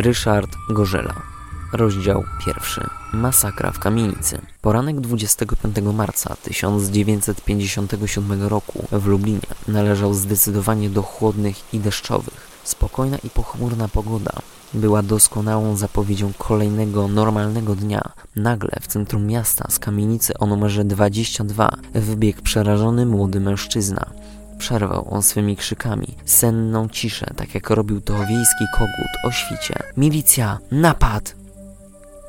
Ryszard Gorzela Rozdział pierwszy. Masakra w kamienicy. Poranek 25 marca 1957 roku w Lublinie należał zdecydowanie do chłodnych i deszczowych. Spokojna i pochmurna pogoda była doskonałą zapowiedzią kolejnego normalnego dnia. Nagle w centrum miasta z kamienicy o numerze 22 wbiegł przerażony młody mężczyzna. Przerwał on swymi krzykami senną ciszę, tak jak robił to wiejski kogut o świcie. Milicja! Napad!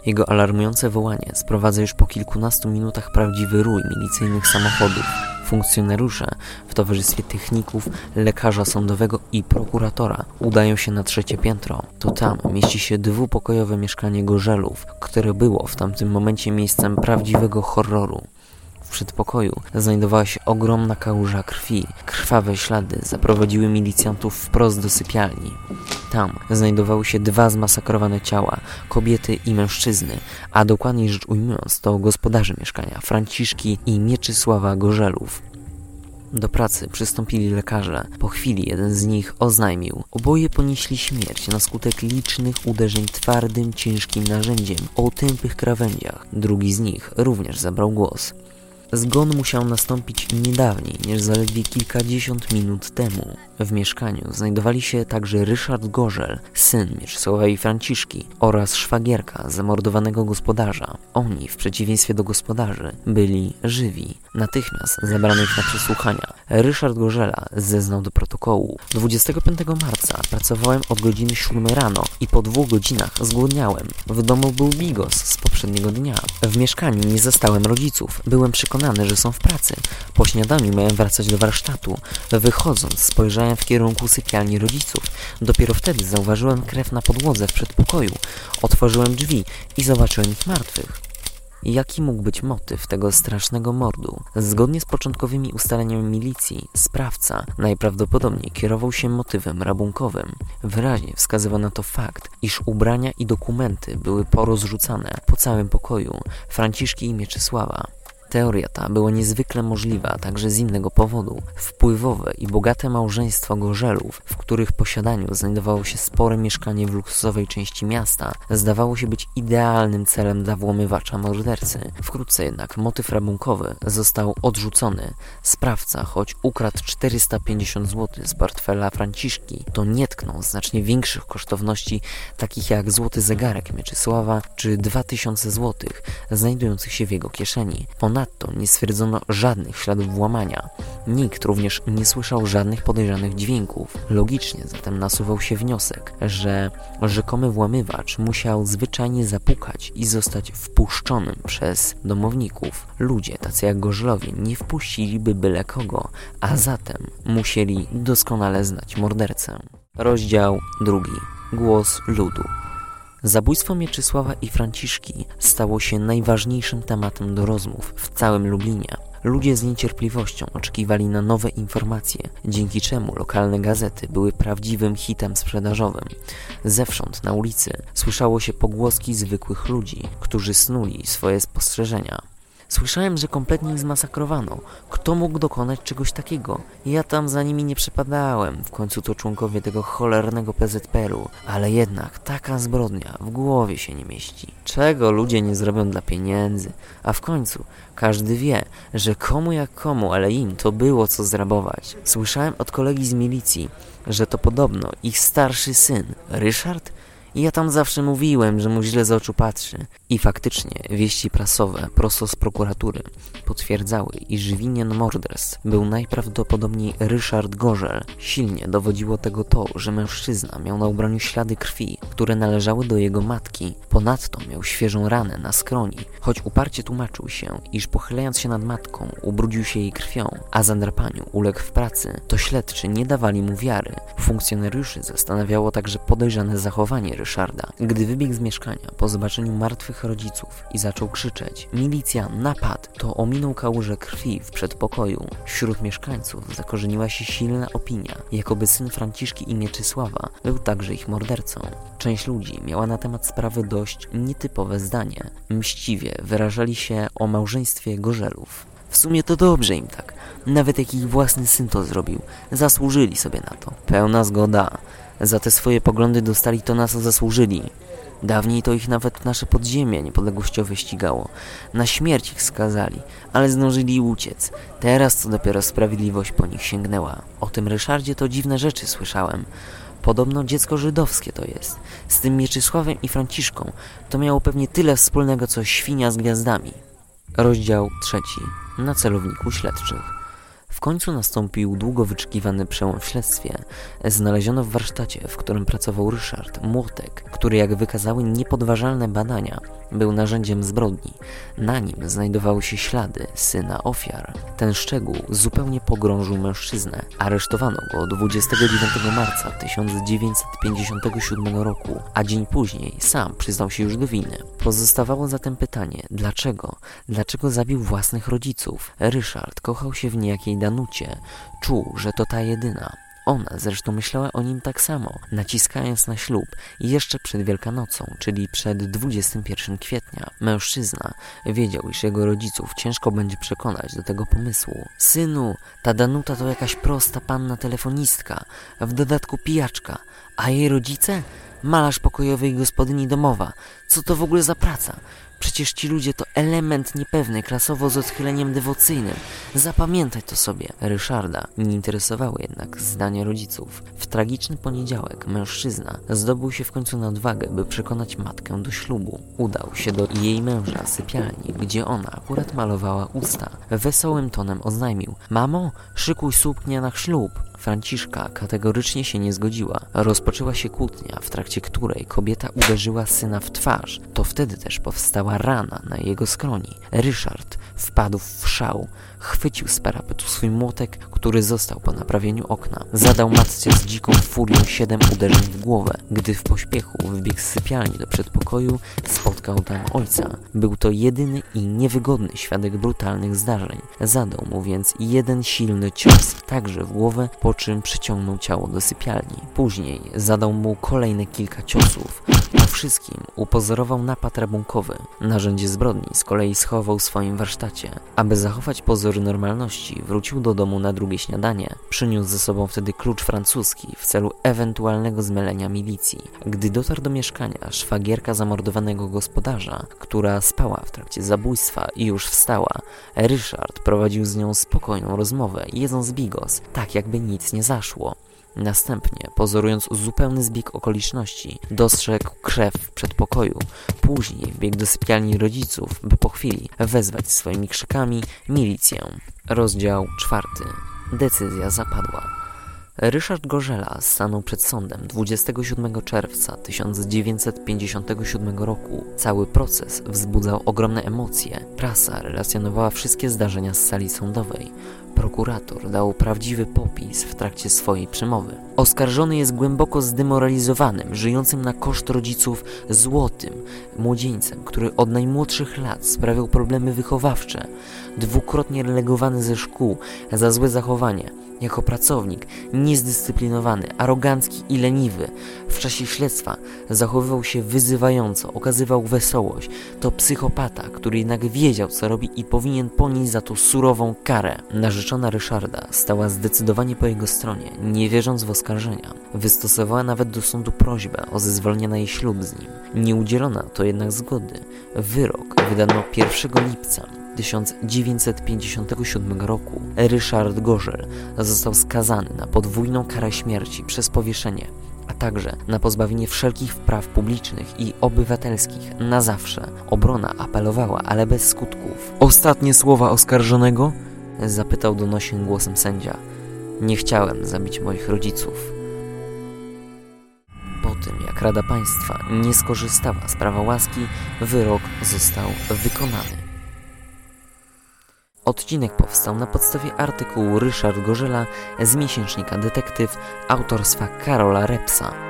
Jego alarmujące wołanie sprowadza już po kilkunastu minutach prawdziwy rój milicyjnych samochodów. Funkcjonariusze w towarzystwie techników, lekarza sądowego i prokuratora udają się na trzecie piętro. To tam mieści się dwupokojowe mieszkanie Gorzelów, które było w tamtym momencie miejscem prawdziwego horroru. W przedpokoju znajdowała się ogromna kałuża krwi. Krwawe ślady zaprowadziły milicjantów wprost do sypialni. Tam znajdowały się dwa zmasakrowane ciała, kobiety i mężczyzny, a dokładniej rzecz ujmując to gospodarze mieszkania, Franciszki i Mieczysława Gorzelów. Do pracy przystąpili lekarze. Po chwili jeden z nich oznajmił. Oboje ponieśli śmierć na skutek licznych uderzeń twardym, ciężkim narzędziem o tępych krawędziach. Drugi z nich również zabrał głos. Zgon musiał nastąpić nie dawniej niż zaledwie kilkadziesiąt minut temu. W mieszkaniu znajdowali się także Ryszard Gorzel, syn Mieczysława i Franciszki oraz szwagierka zamordowanego gospodarza. Oni, w przeciwieństwie do gospodarzy, byli żywi. Natychmiast zabrano ich na przesłuchania. Ryszard Gorzela zeznał do protokołu. 25 marca pracowałem od godziny 7 rano i po dwóch godzinach zgłodniałem. W domu był bigos z poprzedniego dnia. W mieszkaniu nie zastałem rodziców. Byłem przekonany, że są w pracy. Po śniadaniu miałem wracać do warsztatu. Wychodząc, spojrzałem w kierunku sypialni rodziców. Dopiero wtedy zauważyłem krew na podłodze w przedpokoju. Otworzyłem drzwi i zobaczyłem ich martwych. Jaki mógł być motyw tego strasznego mordu? Zgodnie z początkowymi ustaleniami milicji, sprawca najprawdopodobniej kierował się motywem rabunkowym. Wyraźnie wskazywał na to fakt, iż ubrania i dokumenty były porozrzucane po całym pokoju Franciszki i Mieczysława. Teoria ta była niezwykle możliwa także z innego powodu. Wpływowe i bogate małżeństwo Gorzelów, w których posiadaniu znajdowało się spore mieszkanie w luksusowej części miasta, zdawało się być idealnym celem dla włamywacza mordercy. Wkrótce jednak motyw rabunkowy został odrzucony. Sprawca, choć ukradł 450 zł z portfela Franciszki, to nie tknął znacznie większych kosztowności, takich jak złoty zegarek Mieczysława czy 2000 zł, znajdujących się w jego kieszeni. Ponadto nie stwierdzono żadnych śladów włamania. Nikt również nie słyszał żadnych podejrzanych dźwięków. Logicznie zatem nasuwał się wniosek, że rzekomy włamywacz musiał zwyczajnie zapukać i zostać wpuszczonym przez domowników. Ludzie tacy jak Gorzlowie nie wpuściliby byle kogo, a zatem musieli doskonale znać mordercę. Rozdział drugi. Głos ludu. Zabójstwo Mieczysława i Franciszki stało się najważniejszym tematem do rozmów w całym Lublinie. Ludzie z niecierpliwością oczekiwali na nowe informacje, dzięki czemu lokalne gazety były prawdziwym hitem sprzedażowym. Zewsząd na ulicy słyszało się pogłoski zwykłych ludzi, którzy snuli swoje spostrzeżenia. Słyszałem, że kompletnie ich zmasakrowano. Kto mógł dokonać czegoś takiego? Ja tam za nimi nie przepadałem, w końcu to członkowie tego cholernego PZPR-u, ale jednak taka zbrodnia w głowie się nie mieści. Czego ludzie nie zrobią dla pieniędzy? A w końcu każdy wie, że komu jak komu, ale im to było co zrabować. Słyszałem od kolegi z milicji, że to podobno ich starszy syn, Ryszard, ja tam zawsze mówiłem, że mu źle z oczu patrzy. I faktycznie wieści prasowe prosto z prokuratury potwierdzały, iż winien morderstw był najprawdopodobniej Ryszard Gorzel. Silnie dowodziło tego to, że mężczyzna miał na ubraniu ślady krwi, które należały do jego matki. Ponadto miał świeżą ranę na skroni, choć uparcie tłumaczył się, iż pochylając się nad matką ubrudził się jej krwią, a zadrapaniu uległ w pracy, to śledczy nie dawali mu wiary. Funkcjonariuszy zastanawiało także podejrzane zachowanie Ryszarda. Gdy wybiegł z mieszkania po zobaczeniu martwych rodziców i zaczął krzyczeć Milicja, napad! To ominął kałużę krwi w przedpokoju. Wśród mieszkańców zakorzeniła się silna opinia, jakoby syn Franciszki i Mieczysława był także ich mordercą. Część ludzi miała na temat sprawy dość nietypowe zdanie. Mściwie wyrażali się o małżeństwie Gorzelów. W sumie to dobrze im tak. Nawet jak ich własny syn to zrobił, zasłużyli sobie na to. Pełna zgoda. Za te swoje poglądy dostali to, na co zasłużyli. Dawniej to ich nawet nasze podziemie niepodległościowe ścigało. Na śmierć ich skazali, ale zdążyli uciec. Teraz to dopiero sprawiedliwość po nich sięgnęła. O tym Ryszardzie to dziwne rzeczy słyszałem. Podobno dziecko żydowskie to jest. Z tym Mieczysławem i Franciszką to miało pewnie tyle wspólnego, co świnia z gwiazdami. Rozdział trzeci. Na celowniku śledczych. W końcu nastąpił długo wyczekiwany przełom w śledztwie. Znaleziono w warsztacie, w którym pracował Ryszard, młotek, który jak wykazały niepodważalne badania, był narzędziem zbrodni. Na nim znajdowały się ślady syna ofiar. Ten szczegół zupełnie pogrążył mężczyznę. Aresztowano go 29 marca 1957 roku, a dzień później sam przyznał się już do winy. Pozostawało zatem pytanie, dlaczego? Dlaczego zabił własnych rodziców? Ryszard kochał się w niejakiej Danucie. Czuł, że to ta jedyna. Ona zresztą myślała o nim tak samo, naciskając na ślub jeszcze przed Wielkanocą, czyli przed 21 kwietnia. Mężczyzna wiedział, iż jego rodziców ciężko będzie przekonać do tego pomysłu. Synu, ta Danuta to jakaś prosta panna telefonistka, w dodatku pijaczka, a jej rodzice? Malarz pokojowy i gospodyni domowa. Co to w ogóle za praca? Przecież ci ludzie to element niepewny, klasowo z odchyleniem dewocyjnym. Zapamiętaj to sobie. Ryszarda nie interesowały jednak zdania rodziców. W tragiczny poniedziałek mężczyzna zdobył się w końcu na odwagę, by przekonać matkę do ślubu. Udał się do jej męża sypialni, gdzie ona akurat malowała usta. Wesołym tonem oznajmił: Mamo, szykuj suknię na ślub. Franciszka kategorycznie się nie zgodziła. Rozpoczęła się kłótnia, w trakcie której kobieta uderzyła syna w twarz. To wtedy też powstała rana na jego skroni. Ryszard wpadł w szał. Chwycił z parapetu swój młotek, który został po naprawieniu okna. Zadał matce z dziką furią siedem uderzeń w głowę. Gdy w pośpiechu wybiegł z sypialni do przedpokoju, spotkał tam ojca. Był to jedyny i niewygodny świadek brutalnych zdarzeń. Zadał mu więc jeden silny cios, także w głowę, po czym przyciągnął ciało do sypialni. Później zadał mu kolejne kilka ciosów. Wszystkim upozorował napad rabunkowy. Narzędzie zbrodni z kolei schował w swoim warsztacie. Aby zachować pozory normalności, wrócił do domu na drugie śniadanie. Przyniósł ze sobą wtedy klucz francuski w celu ewentualnego zmylenia milicji. Gdy dotarł do mieszkania, szwagierka zamordowanego gospodarza, która spała w trakcie zabójstwa i już wstała, Ryszard prowadził z nią spokojną rozmowę, jedząc bigos, tak jakby nic nie zaszło. Następnie, pozorując zupełny zbieg okoliczności, dostrzegł krew w przedpokoju. Później wbiegł do sypialni rodziców, by po chwili wezwać swoimi krzykami milicję. Rozdział czwarty. Decyzja zapadła. Ryszard Gorzela stanął przed sądem 27 czerwca 1957 roku. Cały proces wzbudzał ogromne emocje. Prasa relacjonowała wszystkie zdarzenia z sali sądowej. Prokurator dał prawdziwy popis w trakcie swojej przemowy. Oskarżony jest głęboko zdemoralizowanym, żyjącym na koszt rodziców złotym młodzieńcem, który od najmłodszych lat sprawiał problemy wychowawcze, dwukrotnie relegowany ze szkół za złe zachowanie, jako pracownik, niezdyscyplinowany, arogancki i leniwy. W czasie śledztwa zachowywał się wyzywająco, okazywał wesołość. To psychopata, który jednak wiedział, co robi i powinien ponieść za to surową karę. Ryszarda stała zdecydowanie po jego stronie, nie wierząc w oskarżenia. Wystosowała nawet do sądu prośbę o zezwolenie na jej ślub z nim. Nie udzielono to jednak zgody. Wyrok wydano 1 lipca 1957 roku Ryszard Gorzel został skazany na podwójną karę śmierci przez powieszenie, a także na pozbawienie wszelkich praw publicznych i obywatelskich na zawsze. Obrona apelowała, ale bez skutków. Ostatnie słowa oskarżonego? Zapytał donośnym głosem sędzia. Nie chciałem zabić moich rodziców. Po tym, jak Rada Państwa nie skorzystała z prawa łaski, wyrok został wykonany. Odcinek powstał na podstawie artykułu Ryszard Gorzela z miesięcznika Detektyw autorstwa Karola Repsa.